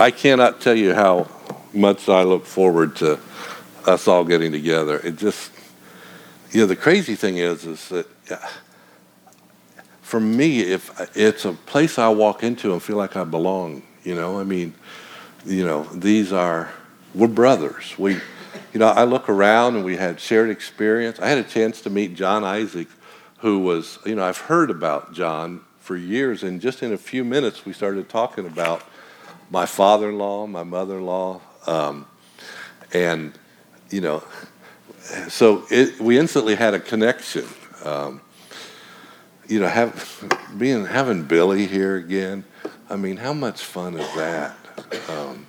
I cannot tell you how much I look forward to us all getting together. It just, you know, the crazy thing is, is that for me, if it's a place I walk into and feel like I belong, you know, I mean, you know, these are, we're brothers. We, you know, I look around and we had shared experience. I had a chance to meet John Isaac, who was, you know, I've heard about John for years, and just in a few minutes we started talking about my father-in-law, my mother-in-law, um, and you know, so it, we instantly had a connection. Um, you know, have, being having Billy here again. I mean, how much fun is that? Um,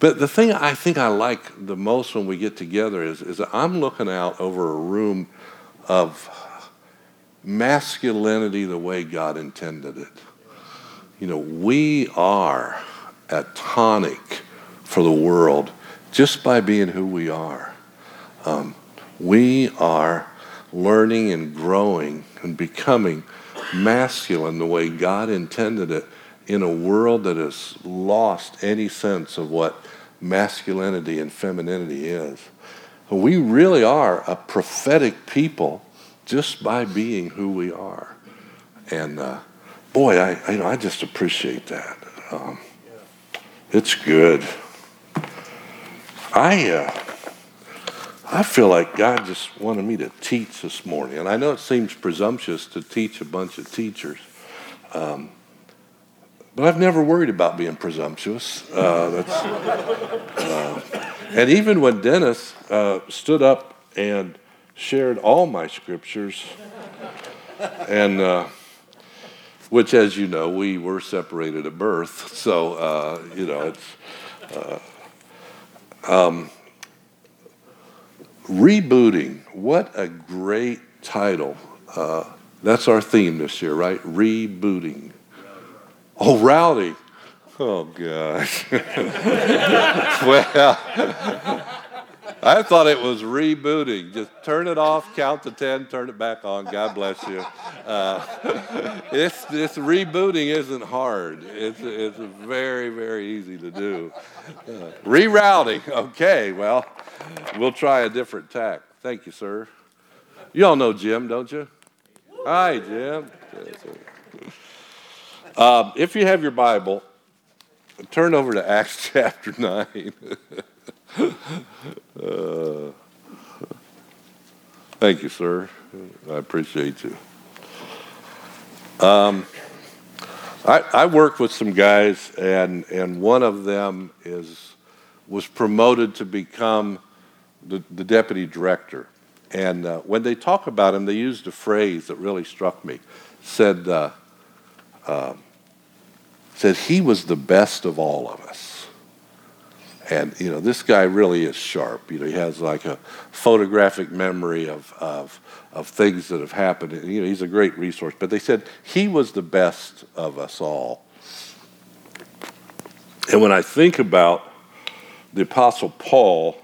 but the thing I think I like the most when we get together is, is I'm looking out over a room of masculinity the way God intended it. You know, we are a tonic for the world just by being who we are. Um, we are learning and growing and becoming masculine the way God intended it in a world that has lost any sense of what masculinity and femininity is. We really are a prophetic people just by being who we are. And uh, boy, I, I, you know, I just appreciate that. Um, it's good. I, uh, I feel like God just wanted me to teach this morning. And I know it seems presumptuous to teach a bunch of teachers. Um, but I've never worried about being presumptuous. Uh, uh, and even when Dennis uh, stood up and shared all my scriptures, and uh, which, as you know, we were separated at birth, so uh, you know it's. Uh, um, rebooting, what a great title. that's our theme this year, right? Rebooting. Oh, rowdy. Oh, gosh. well, I thought it was rebooting. Just turn it off, count to 10, turn it back on. God bless you. Uh, this, this rebooting isn't hard, it's, it's very, very easy to do. Uh, rerouting. Okay, well, we'll try a different tack. Thank you, sir. You all know Jim, don't you? Hi, Jim. Um, if you have your Bible, turn over to Acts chapter 9. uh, thank you, sir. I appreciate you. Um, I, I work with some guys, and, and one of them is, was promoted to become the, the deputy director. And uh, when they talk about him, they used a phrase that really struck me. Said, uh, uh, said he was the best of all of us. And, you know, this guy really is sharp. You know, he has like a photographic memory of, of, of things that have happened. And, you know, he's a great resource. But they said he was the best of us all. And when I think about the Apostle Paul,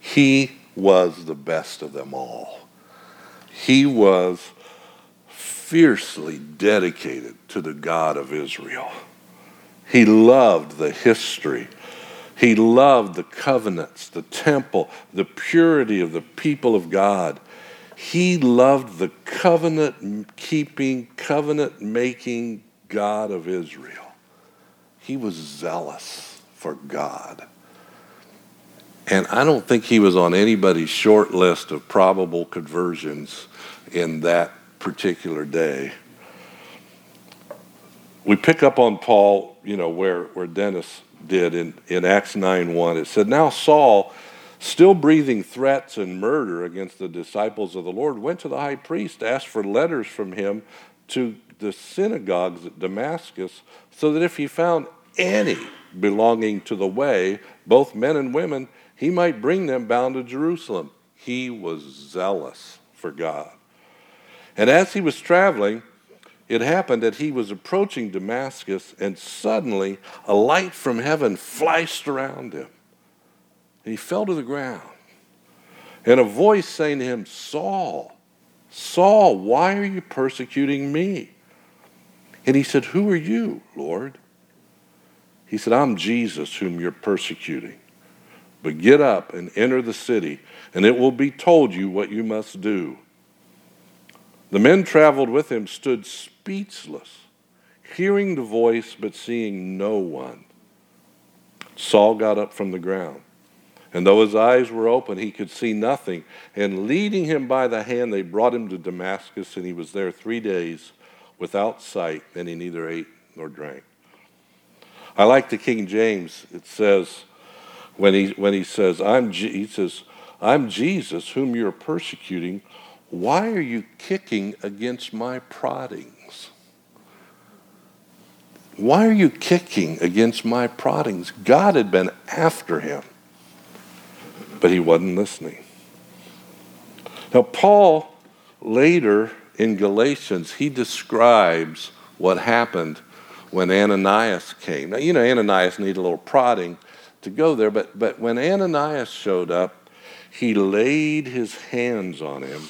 he was the best of them all. He was fiercely dedicated to the God of Israel. He loved the history. He loved the covenants, the temple, the purity of the people of God. He loved the covenant keeping, covenant making God of Israel. He was zealous for God. And I don't think he was on anybody's short list of probable conversions in that particular day. We pick up on Paul, you know, where, where Dennis did in, in Acts 9 1. It said, Now Saul, still breathing threats and murder against the disciples of the Lord, went to the high priest, asked for letters from him to the synagogues at Damascus, so that if he found any belonging to the way, both men and women, he might bring them bound to Jerusalem. He was zealous for God. And as he was traveling, it happened that he was approaching Damascus, and suddenly a light from heaven flashed around him. And he fell to the ground. And a voice saying to him, Saul, Saul, why are you persecuting me? And he said, Who are you, Lord? He said, I'm Jesus whom you're persecuting. But get up and enter the city, and it will be told you what you must do. The men traveled with him stood speechless, hearing the voice but seeing no one. Saul got up from the ground. And though his eyes were open, he could see nothing. And leading him by the hand, they brought him to Damascus, and he was there three days without sight. and he neither ate nor drank. I like the King James. It says, when he, when he says, I'm, he says, I'm Jesus whom you're persecuting. Why are you kicking against my proddings? Why are you kicking against my proddings? God had been after him, but he wasn't listening. Now, Paul later in Galatians, he describes what happened when Ananias came. Now, you know, Ananias needed a little prodding to go there, but, but when Ananias showed up, he laid his hands on him,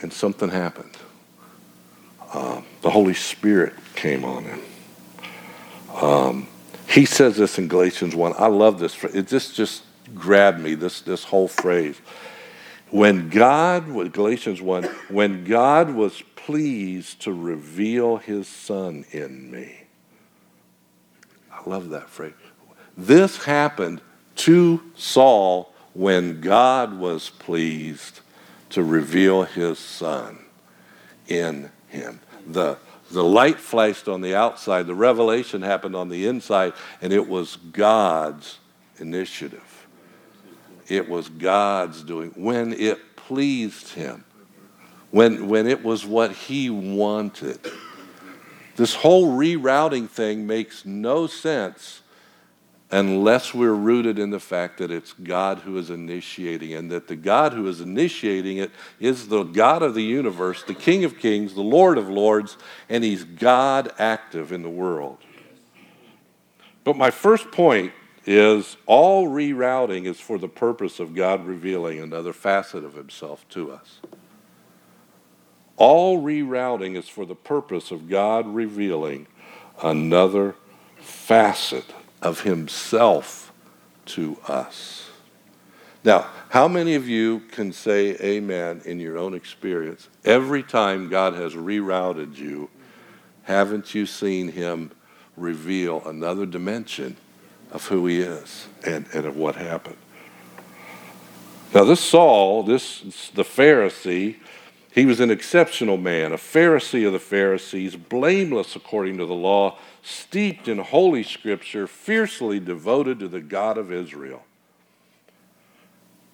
and something happened. Um, the Holy Spirit came on him. Um, he says this in Galatians 1. I love this. It just, just grabbed me, this, this whole phrase. When God, Galatians 1, when God was pleased to reveal his son in me. I love that phrase. This happened to Saul when God was pleased to reveal his son in him. The, the light flashed on the outside, the revelation happened on the inside, and it was God's initiative. It was God's doing when it pleased him, when, when it was what he wanted. This whole rerouting thing makes no sense unless we're rooted in the fact that it's God who is initiating, and that the God who is initiating it is the God of the universe, the King of kings, the Lord of lords, and He's God active in the world. But my first point is all rerouting is for the purpose of God revealing another facet of Himself to us. All rerouting is for the purpose of God revealing another facet of himself to us. Now, how many of you can say amen in your own experience? Every time God has rerouted you, haven't you seen him reveal another dimension of who he is and, and of what happened? Now, this Saul, this the Pharisee, he was an exceptional man, a Pharisee of the Pharisees, blameless according to the law, steeped in holy scripture, fiercely devoted to the God of Israel.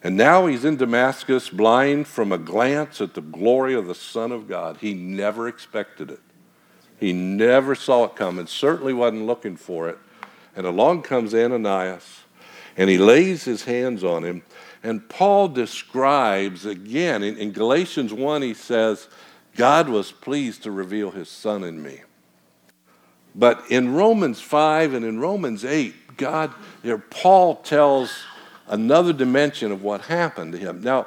And now he's in Damascus, blind from a glance at the glory of the Son of God. He never expected it. He never saw it come and certainly wasn't looking for it. And along comes Ananias, and he lays his hands on him and Paul describes again in, in, Galatians 1, he says, God was pleased to reveal his son in me. But in Romans 5 and in Romans 8, God, there, Paul tells another dimension of what happened to him. Now,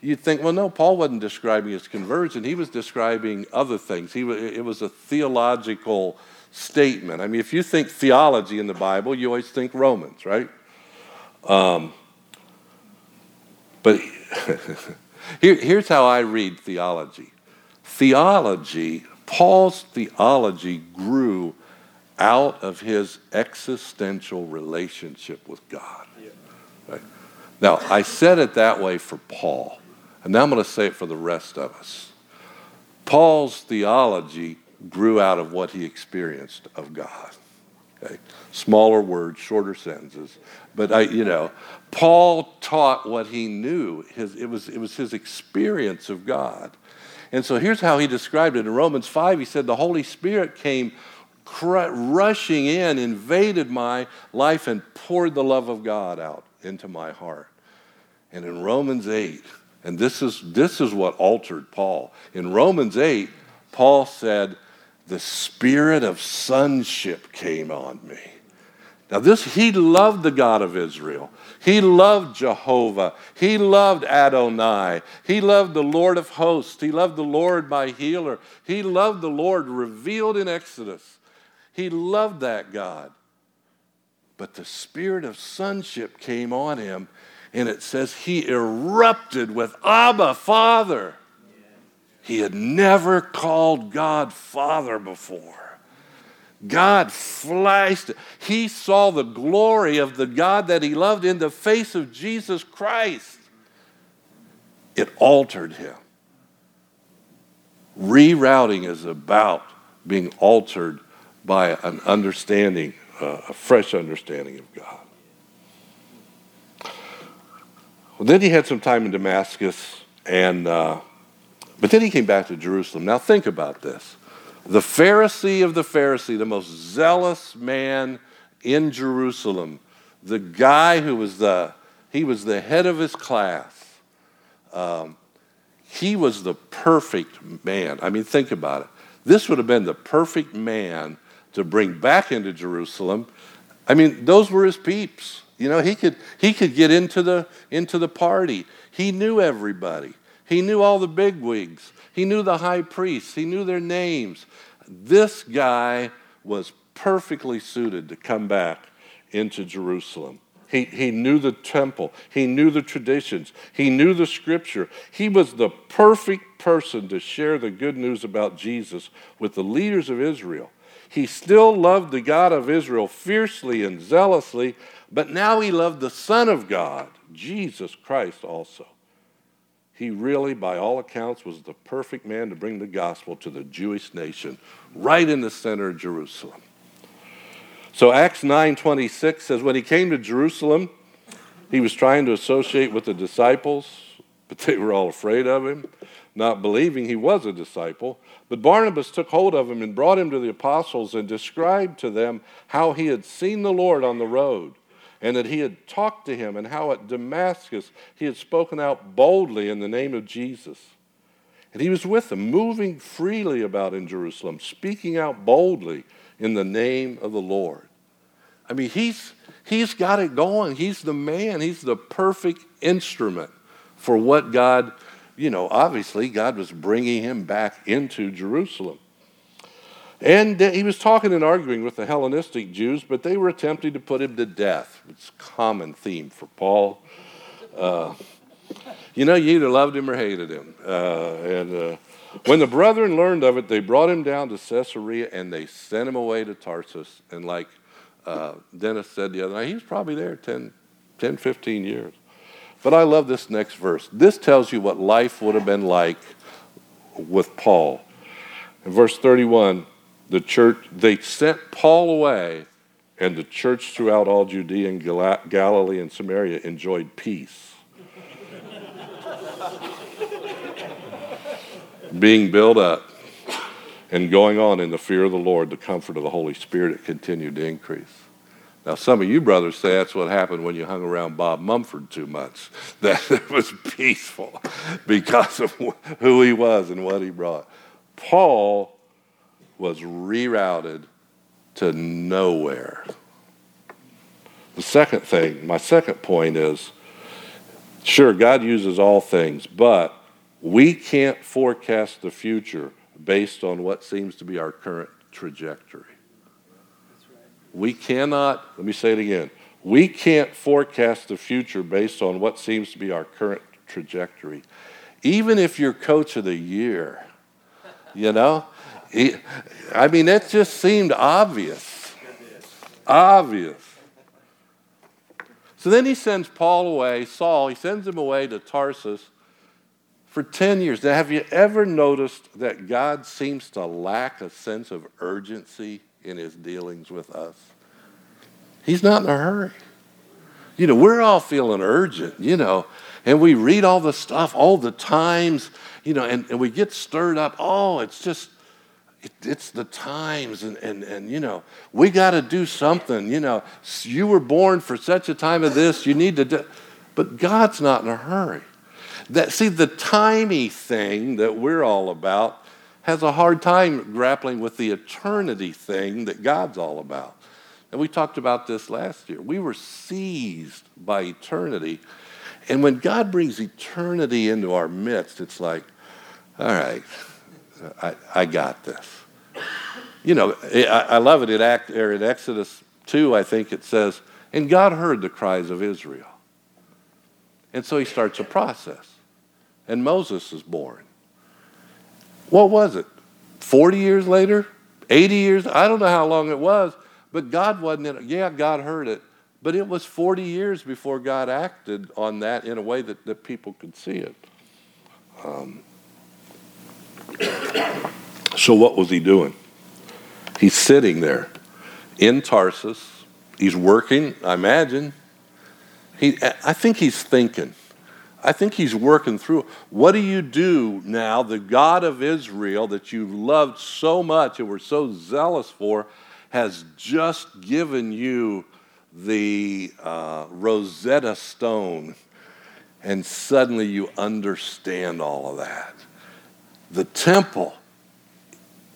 you'd think, well, no, Paul wasn't describing his conversion. He was describing other things. He, it was a theological statement. I mean, if you think theology in the Bible, you always think Romans, right? Um, but here, here's how I read theology theology, Paul's theology grew out of his existential relationship with God. Right? Now, I said it that way for Paul, and now I'm going to say it for the rest of us. Paul's theology grew out of what he experienced of God. Okay? Smaller words, shorter sentences. But I, you know, Paul taught what he knew. His, it, was, it was his experience of God. And so here's how he described it. In Romans 5, he said, The Holy Spirit came cr- rushing in, invaded my life, and poured the love of God out into my heart. And in Romans 8, and this is, this is what altered Paul. In Romans 8, Paul said, The spirit of sonship came on me. Now, this, he loved the God of Israel. He loved Jehovah. He loved Adonai. He loved the Lord of hosts. He loved the Lord my healer. He loved the Lord revealed in Exodus. He loved that God. But the spirit of sonship came on him, and it says he erupted with Abba, Father. He had never called God Father before. God flashed. He saw the glory of the God that he loved in the face of Jesus Christ. It altered him. Rerouting is about being altered by an understanding, uh, a fresh understanding of God. Well, then he had some time in Damascus, and uh, but then he came back to Jerusalem. Now think about this: the Pharisee of the Pharisee, the most zealous man in Jerusalem, the guy who was the he was the head of his class. Um, he was the perfect man. I mean, think about it. This would have been the perfect man to bring back into Jerusalem. I mean, those were his peeps. You know, he could he could get into the into the party. He knew everybody. He knew all the bigwigs. He knew the high priests. He knew their names. This guy was perfectly suited to come back into Jerusalem. He, he knew the temple. He knew the traditions. He knew the scripture. He was the perfect person to share the good news about Jesus with the leaders of Israel. He still loved the God of Israel fiercely and zealously, but now he loved the Son of God, Jesus Christ, also. He really, by all accounts, was the perfect man to bring the gospel to the Jewish nation, right in the center of Jerusalem. So Acts 9:26 says when he came to Jerusalem, he was trying to associate with the disciples, but they were all afraid of him, not believing he was a disciple. But Barnabas took hold of him and brought him to the apostles and described to them how he had seen the Lord on the road and that he had talked to him and how at Damascus he had spoken out boldly in the name of Jesus. And he was with them, moving freely about in Jerusalem, speaking out boldly in the name of the Lord. I mean, he's, he's got it going. He's the man, he's the perfect instrument for what God, you know, obviously, God was bringing him back into Jerusalem. And he was talking and arguing with the Hellenistic Jews, but they were attempting to put him to death. It's a common theme for Paul. Uh, you know, you either loved him or hated him. Uh, and uh, when the brethren learned of it, they brought him down to Caesarea and they sent him away to Tarsus. And like uh, Dennis said the other night, he was probably there 10, 10, 15 years. But I love this next verse. This tells you what life would have been like with Paul. In verse 31, the church, they sent Paul away, and the church throughout all Judea and Galilee and Samaria enjoyed peace. being built up and going on in the fear of the Lord, the comfort of the Holy Spirit it continued to increase. Now, some of you brothers say that's what happened when you hung around Bob Mumford too much, that it was peaceful because of who he was and what he brought. Paul was rerouted to nowhere. The second thing, my second point is sure, God uses all things, but we can't forecast the future based on what seems to be our current trajectory. We cannot, let me say it again, we can't forecast the future based on what seems to be our current trajectory. Even if you're coach of the year, you know, I mean, that just seemed obvious. Obvious. So then he sends Paul away, Saul, he sends him away to Tarsus for 10 years. Now, have you ever noticed that God seems to lack a sense of urgency in his dealings with us? He's not in a hurry. You know, we're all feeling urgent, you know, and we read all the stuff all the times, you know, and, and we get stirred up. Oh, it's just, it, it's the times, and, and, and you know, we got to do something. You know, you were born for such a time of this, you need to do. But God's not in a hurry. That, see, the timey thing that we're all about has a hard time grappling with the eternity thing that God's all about. And we talked about this last year. We were seized by eternity. And when God brings eternity into our midst, it's like, all right, I, I got this. you know, I, I love it. In, Act, or in Exodus 2, I think it says, and God heard the cries of Israel. And so he starts a process. And Moses is born. What was it? 40 years later? 80 years? I don't know how long it was, but God wasn't in it. Yeah, God heard it, but it was 40 years before God acted on that in a way that, that people could see it. Um, so, what was he doing? He's sitting there in Tarsus. He's working, I imagine. He, I think he's thinking. I think he's working through. What do you do now? The God of Israel that you loved so much and were so zealous for has just given you the uh, Rosetta Stone, and suddenly you understand all of that. The temple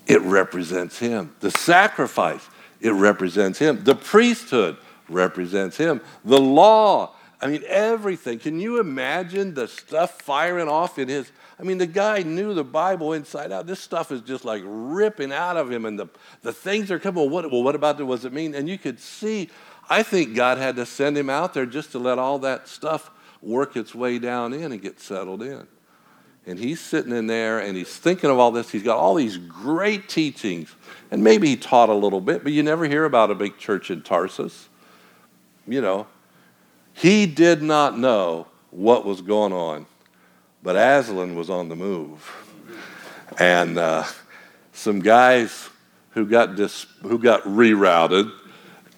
it represents him. The sacrifice, it represents him. The priesthood represents him. The law, I mean, everything. Can you imagine the stuff firing off in his? I mean, the guy knew the Bible inside out. This stuff is just like ripping out of him, and the, the things are coming. Well, what, well, what about it? What does it mean? And you could see, I think God had to send him out there just to let all that stuff work its way down in and get settled in. And he's sitting in there and he's thinking of all this. He's got all these great teachings. And maybe he taught a little bit, but you never hear about a big church in Tarsus. You know, he did not know what was going on, but Aslan was on the move. And uh, some guys who got, dis- who got rerouted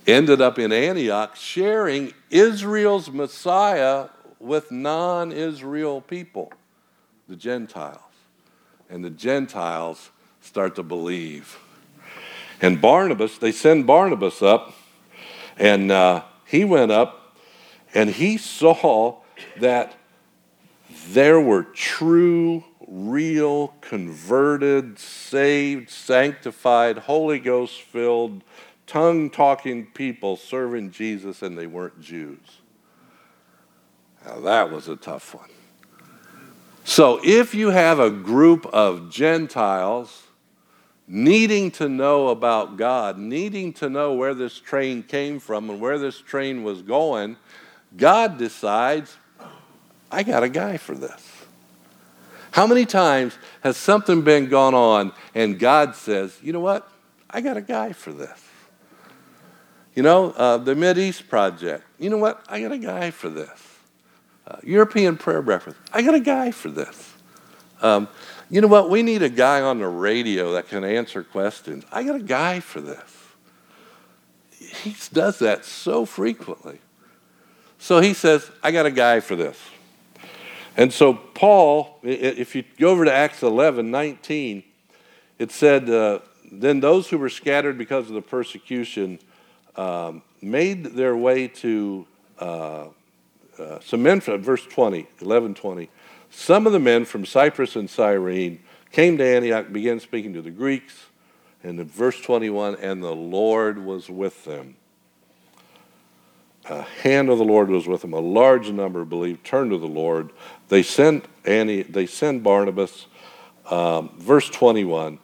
ended up in Antioch sharing Israel's Messiah with non Israel people the Gentiles. And the Gentiles start to believe. And Barnabas, they send Barnabas up, and uh, he went up and he saw that there were true, real, converted, saved, sanctified, Holy Ghost filled, tongue talking people serving Jesus, and they weren't Jews. Now, that was a tough one. So if you have a group of Gentiles needing to know about God, needing to know where this train came from and where this train was going, God decides, I got a guy for this. How many times has something been gone on and God says, you know what? I got a guy for this. You know, uh, the East Project. You know what? I got a guy for this. Uh, European Prayer Breakfast. I got a guy for this. Um, you know what? We need a guy on the radio that can answer questions. I got a guy for this. He does that so frequently. So he says, I got a guy for this. And so Paul, if you go over to Acts 11, 19, it said, uh, Then those who were scattered because of the persecution um, made their way to uh, uh, some men from verse 20, 11 20. Some of the men from Cyprus and Cyrene came to Antioch, began speaking to the Greeks. And in verse 21, and the Lord was with them. A hand of the Lord was with them. A large number believed, turned to the Lord. They sent Annie, they sent Barnabas. Um, verse 21.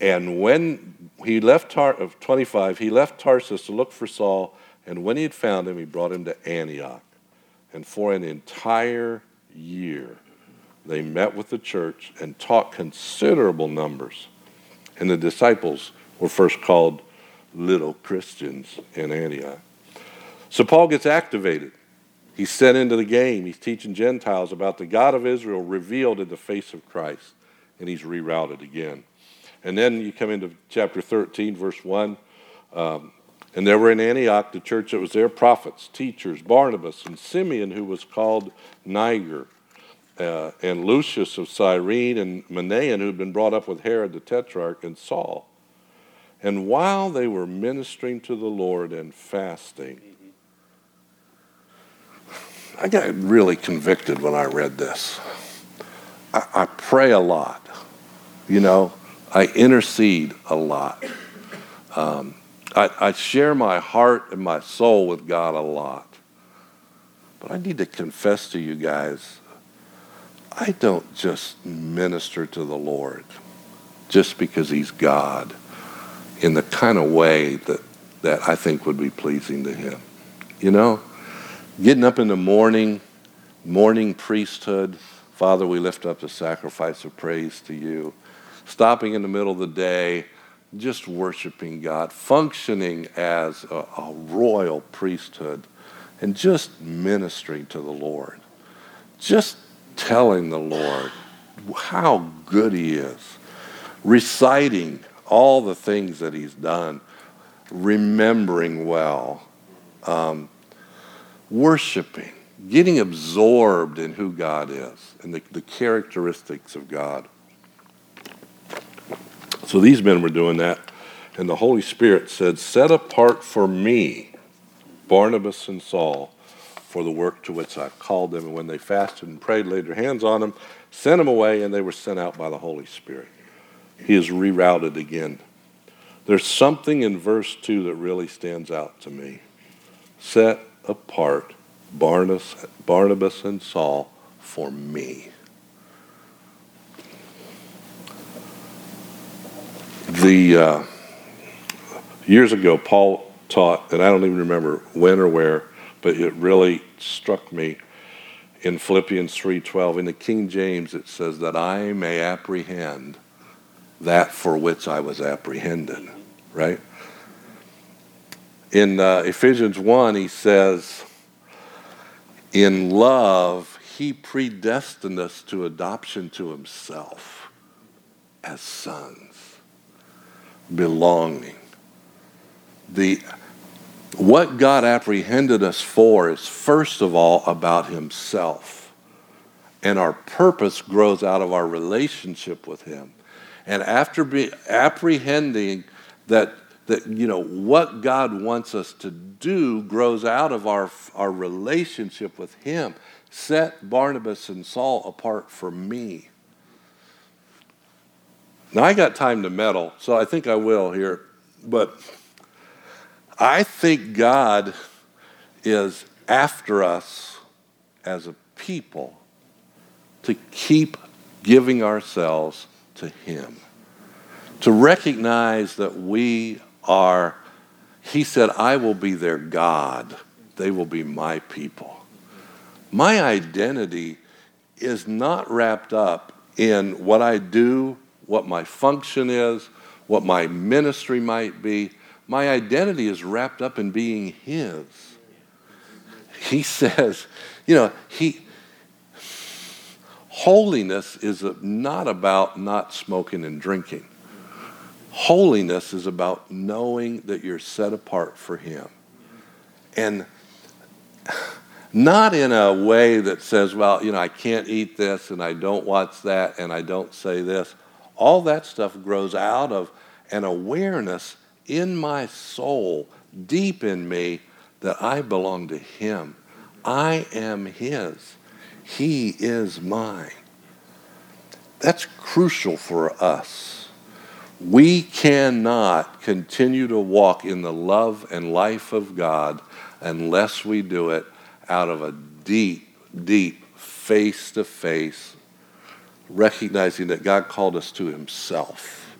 And when he left Tar- of 25, he left Tarsus to look for Saul, and when he had found him, he brought him to Antioch. And for an entire year, they met with the church and taught considerable numbers. And the disciples were first called little Christians in Antioch. So Paul gets activated. He's sent into the game. He's teaching Gentiles about the God of Israel revealed in the face of Christ. And he's rerouted again. And then you come into chapter 13, verse 1. Um, and there were in Antioch, the church that was there, prophets, teachers, Barnabas, and Simeon, who was called Niger, uh, and Lucius of Cyrene, and Manaen, who had been brought up with Herod the Tetrarch, and Saul. And while they were ministering to the Lord and fasting, I got really convicted when I read this. I, I pray a lot, you know, I intercede a lot. Um, I, I share my heart and my soul with God a lot. But I need to confess to you guys, I don't just minister to the Lord just because He's God. in the kind of way that, that I think would be pleasing to Him. You know, getting up in the morning, morning priesthood, Father, we lift up the sacrifice of praise to you. Stopping in the middle of the day, just worshiping God, functioning as a, a royal priesthood, and just ministering to the Lord. Just telling the Lord how good He is, reciting all the things that He's done, remembering well, um, worshiping, getting absorbed in who God is and the, the characteristics of God. So these men were doing that, and the Holy Spirit said, Set apart for me Barnabas and Saul for the work to which I've called them. And when they fasted and prayed, laid their hands on them, sent them away, and they were sent out by the Holy Spirit. He is rerouted again. There's something in verse 2 that really stands out to me. Set apart Barnabas, Barnabas and Saul for me. The uh, years ago, Paul taught, and I don't even remember when or where, but it really struck me in Philippians 3:12 in the King James it says that I may apprehend that for which I was apprehended, right? In uh, Ephesians 1 he says in love he predestined us to adoption to himself as sons belonging the what God apprehended us for is first of all about Himself. And our purpose grows out of our relationship with Him. And after be, apprehending that, that, you know, what God wants us to do grows out of our, our relationship with Him. Set Barnabas and Saul apart for me. Now, I got time to meddle, so I think I will here. But I think God is after us as a people to keep giving ourselves to Him, to recognize that we are, He said, I will be their God, they will be my people. My identity is not wrapped up in what I do, what my function is, what my ministry might be. My identity is wrapped up in being His. He says, you know, He. Holiness is not about not smoking and drinking. Holiness is about knowing that you're set apart for Him. And not in a way that says, well, you know, I can't eat this and I don't watch that and I don't say this. All that stuff grows out of an awareness in my soul, deep in me, that I belong to Him. I am His. He is mine. That's crucial for us. We cannot continue to walk in the love and life of God unless we do it out of a deep, deep, face to face, recognizing that God called us to Himself.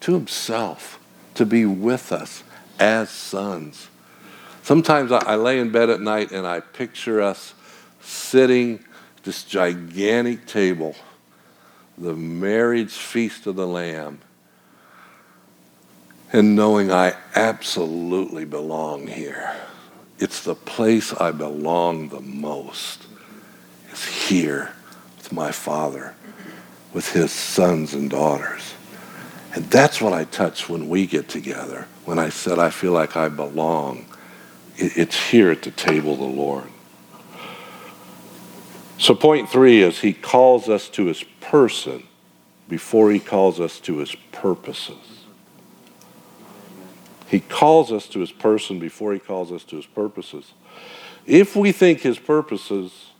To Himself to be with us as sons. Sometimes I, I lay in bed at night and I picture us sitting this gigantic table, the marriage feast of the Lamb, and knowing I absolutely belong here. It's the place I belong the most. It's here with my Father, with his sons and daughters. And that's what I touch when we get together. When I said I feel like I belong, it's here at the table of the Lord. So, point three is he calls us to his person before he calls us to his purposes. He calls us to his person before he calls us to his purposes. If we think his purposes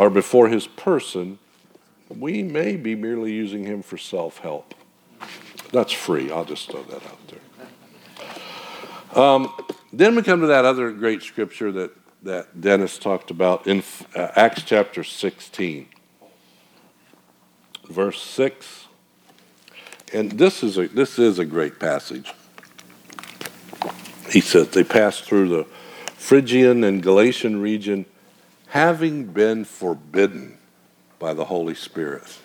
are before his person, we may be merely using him for self help. That's free. I'll just throw that out there. Um, then we come to that other great scripture that, that Dennis talked about in uh, Acts chapter 16, verse 6 And this is a, this is a great passage. He says they passed through the Phrygian and Galatian region, having been forbidden by the Holy Spirit.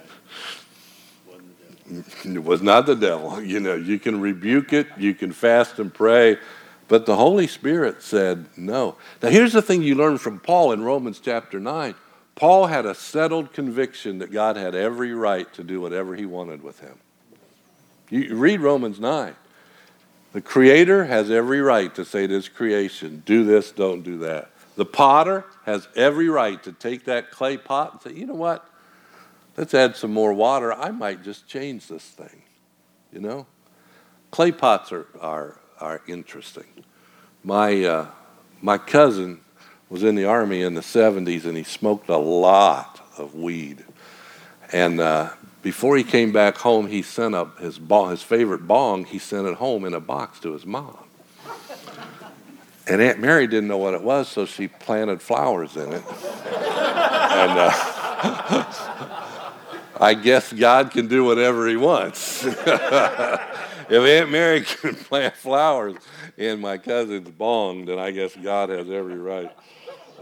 It was not the devil. You know, you can rebuke it, you can fast and pray, but the Holy Spirit said no. Now, here's the thing you learn from Paul in Romans chapter 9. Paul had a settled conviction that God had every right to do whatever he wanted with him. You read Romans 9. The Creator has every right to say to His creation, do this, don't do that. The potter has every right to take that clay pot and say, you know what? Let's add some more water. I might just change this thing. You know? Clay pots are, are, are interesting. My, uh, my cousin was in the Army in the 70s and he smoked a lot of weed. And uh, before he came back home, he sent up his, bong, his favorite bong, he sent it home in a box to his mom. And Aunt Mary didn't know what it was, so she planted flowers in it. and uh, I guess God can do whatever He wants. if Aunt Mary can plant flowers in my cousin's bong, then I guess God has every right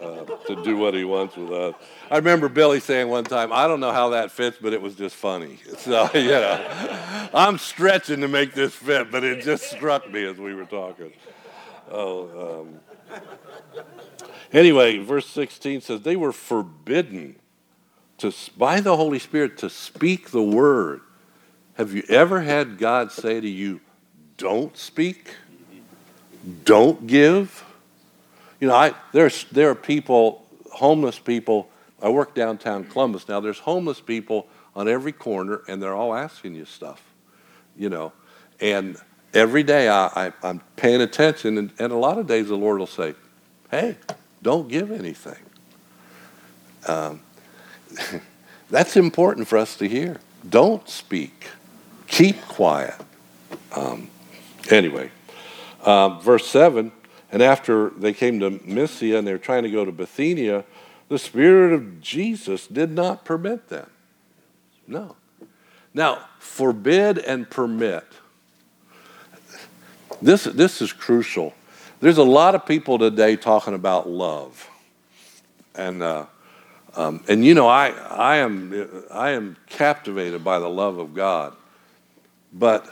uh, to do what He wants with us. I remember Billy saying one time, I don't know how that fits, but it was just funny. So, you know, I'm stretching to make this fit, but it just struck me as we were talking. Oh, um. anyway, verse 16 says, they were forbidden to, by the Holy Spirit to speak the word. Have you ever had God say to you, don't speak? Don't give? You know, I, there's, there are people, homeless people. I work downtown Columbus now. There's homeless people on every corner, and they're all asking you stuff, you know. And every day I, I, am paying attention, and, and, a lot of days the Lord will say, Hey, don't give anything. Um, that's important for us to hear. Don't speak, keep quiet. Um, anyway, um, verse 7 and after they came to Mysia and they were trying to go to Bithynia, the Spirit of Jesus did not permit them. No. Now, forbid and permit this, this is crucial. There's a lot of people today talking about love. And, uh, um, and you know, I, I, am, I am captivated by the love of God. But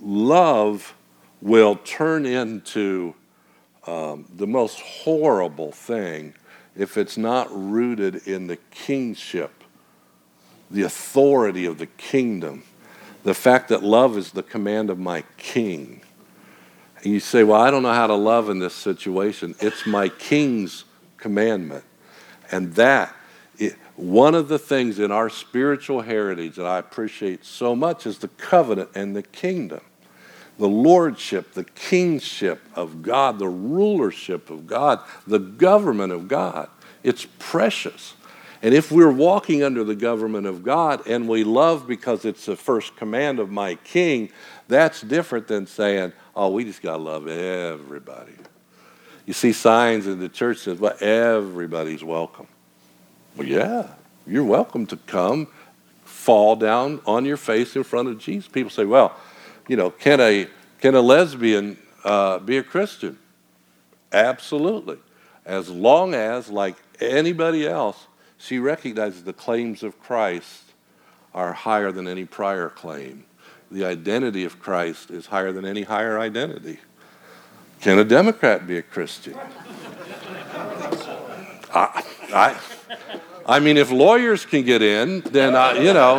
love will turn into um, the most horrible thing if it's not rooted in the kingship, the authority of the kingdom, the fact that love is the command of my king. And you say, Well, I don't know how to love in this situation. It's my king's commandment. And that, it, one of the things in our spiritual heritage that I appreciate so much is the covenant and the kingdom. The lordship, the kingship of God, the rulership of God, the government of God. It's precious. And if we're walking under the government of God and we love because it's the first command of my king, that's different than saying, oh, we just got to love everybody. You see signs in the church says, well, everybody's welcome. Well, yeah, you're welcome to come, fall down on your face in front of Jesus. People say, well, you know, can a, can a lesbian uh, be a Christian? Absolutely. As long as, like anybody else, she recognizes the claims of Christ are higher than any prior claim the identity of Christ is higher than any higher identity. Can a Democrat be a Christian? I, I, I mean, if lawyers can get in, then, I, you know,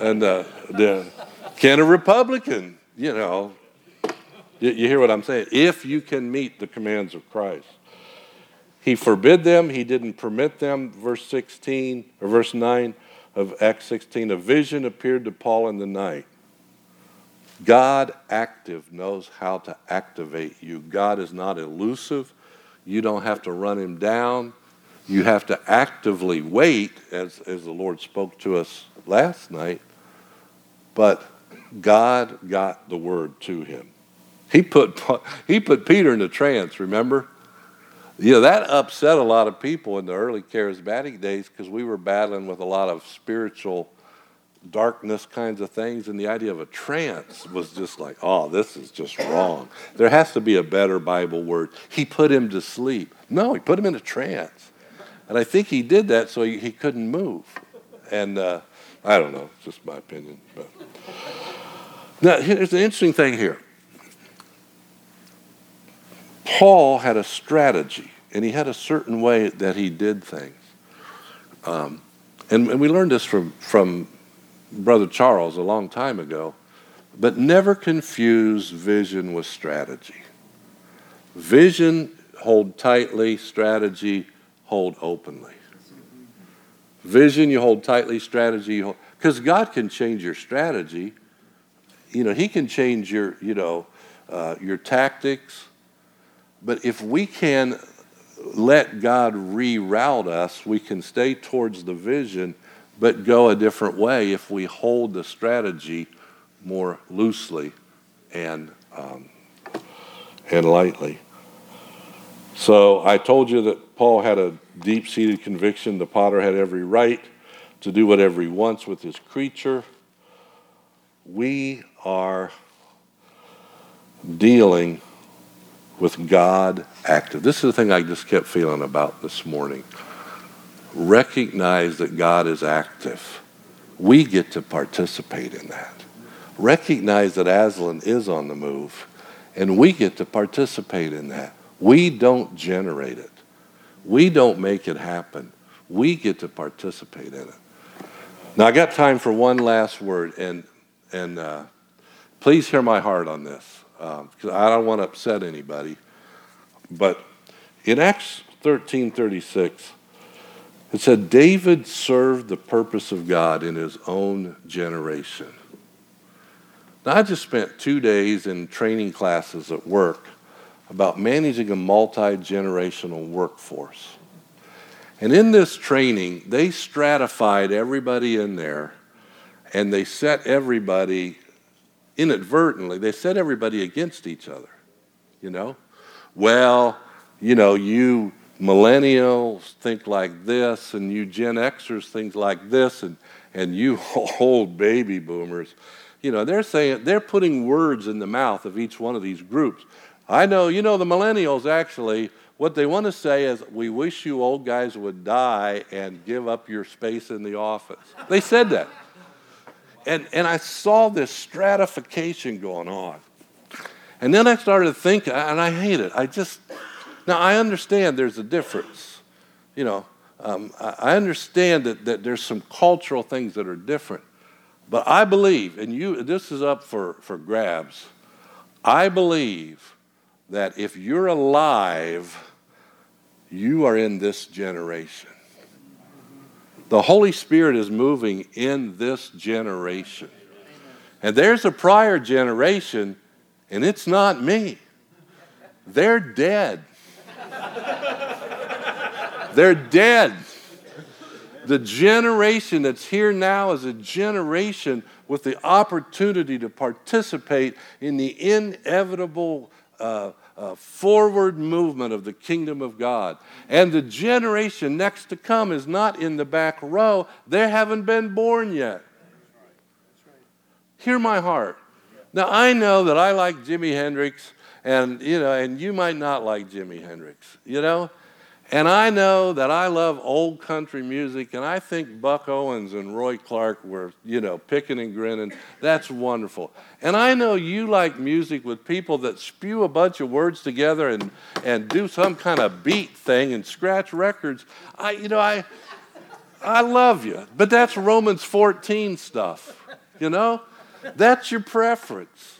and uh, the, can a Republican, you know, you, you hear what I'm saying? If you can meet the commands of Christ. He forbid them, he didn't permit them. Verse 16 or verse 9 of Acts 16, a vision appeared to Paul in the night. God active knows how to activate you. God is not elusive. You don't have to run him down. You have to actively wait, as, as the Lord spoke to us last night. But God got the word to him. He put, he put Peter in a trance, remember? You know, that upset a lot of people in the early charismatic days because we were battling with a lot of spiritual darkness kinds of things, and the idea of a trance was just like, oh, this is just wrong. There has to be a better Bible word. He put him to sleep. No, he put him in a trance. And I think he did that so he, he couldn't move. And uh, I don't know, it's just my opinion. But. Now, here's an interesting thing here. Paul had a strategy, and he had a certain way that he did things. Um, and, and we learned this from, from Brother Charles a long time ago, but never confuse vision with strategy. Vision, hold tightly, strategy, hold openly. Vision, you hold tightly, strategy, because God can change your strategy. You know, He can change your, you know, uh, your tactics. But if we can let God reroute us, we can stay towards the vision but go a different way if we hold the strategy more loosely and, um, and lightly. So I told you that Paul had a deep seated conviction the potter had every right to do whatever he wants with his creature. We are dealing with God active. This is the thing I just kept feeling about this morning recognize that God is active. We get to participate in that. Recognize that Aslan is on the move, and we get to participate in that. We don't generate it, we don't make it happen. We get to participate in it. Now, I got time for one last word, and, and uh, please hear my heart on this, because um, I don't want to upset anybody. But in Acts 13 36, it said David served the purpose of God in his own generation. Now, I just spent two days in training classes at work about managing a multi generational workforce. And in this training, they stratified everybody in there and they set everybody inadvertently, they set everybody against each other. You know? Well, you know, you millennials think like this, and you Gen Xers think like this, and, and you old baby boomers. You know, they're saying, they're putting words in the mouth of each one of these groups. I know, you know, the millennials actually, what they want to say is, we wish you old guys would die and give up your space in the office. They said that. And, and I saw this stratification going on. And then I started thinking, and I hate it. I just, now, I understand there's a difference. You know, um, I understand that, that there's some cultural things that are different. But I believe, and you, this is up for, for grabs, I believe that if you're alive, you are in this generation. The Holy Spirit is moving in this generation. And there's a prior generation, and it's not me. They're dead. They're dead. The generation that's here now is a generation with the opportunity to participate in the inevitable uh, uh, forward movement of the kingdom of God. And the generation next to come is not in the back row, they haven't been born yet. Hear my heart. Now, I know that I like Jimi Hendrix and you know, and you might not like Jimi Hendrix, you know. And I know that I love old country music, and I think Buck Owens and Roy Clark were, you know, picking and grinning. That's wonderful. And I know you like music with people that spew a bunch of words together and, and do some kind of beat thing and scratch records. I, you know, I, I love you, but that's Romans 14 stuff, you know? That's your preference.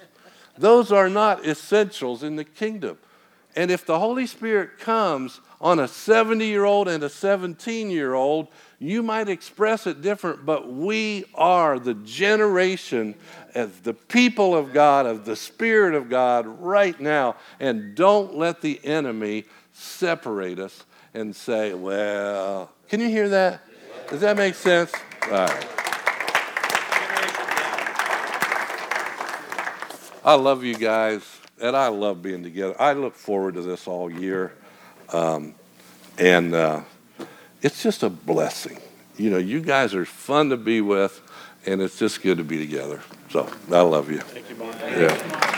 Those are not essentials in the kingdom. And if the Holy Spirit comes on a 70 year old and a 17 year old, you might express it different, but we are the generation of the people of God, of the Spirit of God right now. And don't let the enemy separate us and say, well, can you hear that? Does that make sense? All right. I love you guys, and I love being together. I look forward to this all year. Um, and uh, it's just a blessing. You know, you guys are fun to be with, and it's just good to be together. So I love you. Thank you, Mark. Yeah.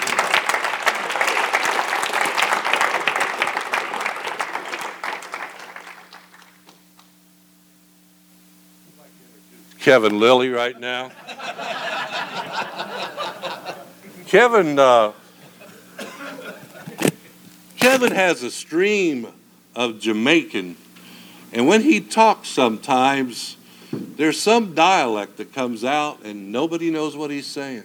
Kevin Lilly right now. Kevin, uh, Kevin has a stream of Jamaican, and when he talks sometimes, there's some dialect that comes out and nobody knows what he's saying.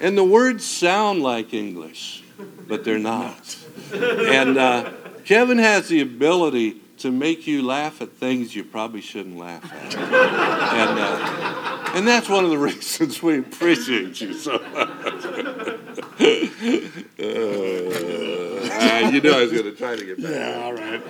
And the words sound like English, but they're not. And uh, Kevin has the ability to make you laugh at things you probably shouldn't laugh at. And, uh, and that's one of the reasons we appreciate you so much. uh, you know I was going to try to get back. Yeah, all right.